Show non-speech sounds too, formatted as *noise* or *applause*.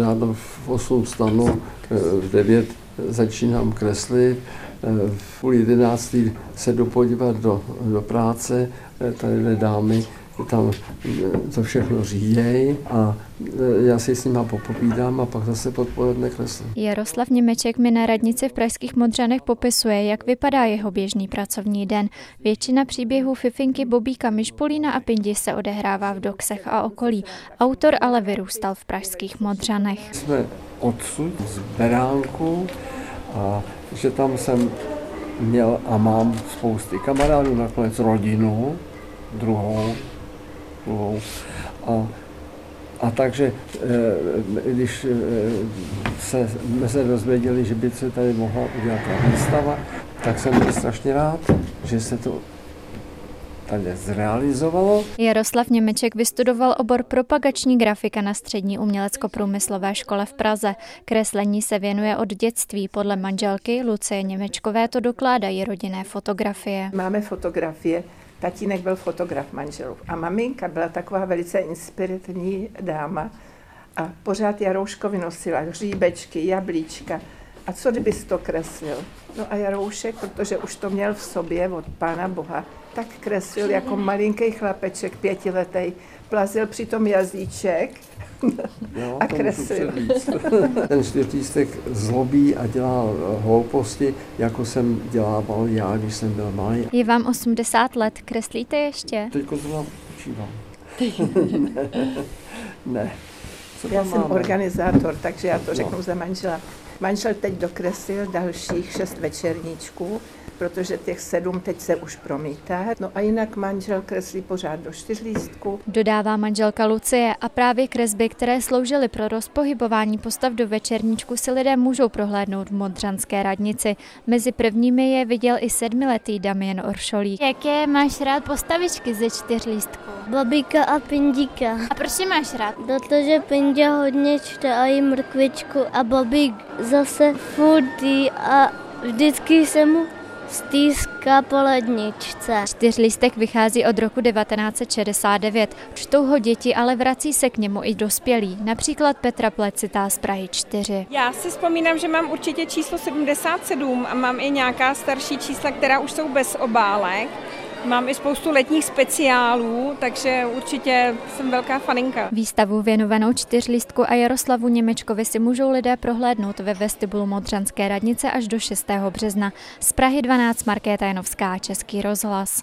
Ráno v 8 stanu, v 9 začínám kreslit, v půl jedenáctý se jdu podívat do, do práce, tady dámy tam to všechno řídějí a já si s nima popovídám a pak zase podpoledne kreslím. Jaroslav Němeček mi na radnici v Pražských Modřanech popisuje, jak vypadá jeho běžný pracovní den. Většina příběhů Fifinky, Bobíka, Myšpolína a Pindi se odehrává v Doksech a okolí. Autor ale vyrůstal v Pražských Modřanech. Jsme odsud z Beránku a že tam jsem měl a mám spousty kamarádů, nakonec rodinu, druhou, druhou. A, a takže, eh, když eh, se, jsme se dozvěděli, že by se tady mohla udělat ta výstava, tak jsem byl strašně rád, že se to tady zrealizovalo. Jaroslav Němeček vystudoval obor propagační grafika na střední umělecko-průmyslové škole v Praze. Kreslení se věnuje od dětství. Podle manželky Lucie Němečkové to dokládají rodinné fotografie. Máme fotografie. Tatínek byl fotograf manželů a maminka byla taková velice inspirativní dáma a pořád Jarouškovi nosila hříbečky, jablíčka. A co kdyby to kreslil? No a Jaroušek, protože už to měl v sobě od Pána Boha, tak kreslil jako malinký chlapeček, pětiletý, plazil přitom jazyček *laughs* Jo, a kreslil. *laughs* Ten čtyřlístek zlobí a dělá hlouposti, jako jsem dělával já, když jsem byl malý. Je vám 80 let, kreslíte ještě? Teďko zrovna počívám. *laughs* ne, ne. Já jsem máme? organizátor, takže já to No. řeknu za manžela. Manžel teď dokreslil dalších šest večerníčků, protože těch sedm teď se už promítá. No a jinak manžel kreslí pořád do čtyřlístku. Dodává manželka Lucie a právě kresby, které sloužily pro rozpohybování postav do večerníčku, si lidé můžou prohlédnout v Modřanské radnici. Mezi prvními je viděl i sedmiletý Damien Oršolík. Jaké máš rád postavičky ze čtyřlístku? Babíka a Pindíka. A proč je máš rád? Protože Pindě hodně čte a jí mrkvičku a Babík zase jí a vždycky se mu stýská po ledničce. Čtyřlístek vychází od roku 1969. Čtou ho děti, ale vrací se k němu i dospělí. Například Petra Plecitá z Prahy 4. Já si vzpomínám, že mám určitě číslo 77 a mám i nějaká starší čísla, která už jsou bez obálek. Mám i spoustu letních speciálů, takže určitě jsem velká faninka. Výstavu věnovanou čtyřlístku a Jaroslavu Němečkovi si můžou lidé prohlédnout ve vestibulu Modřanské radnice až do 6. března. Z Prahy 12 Markéta Janovská, Český rozhlas.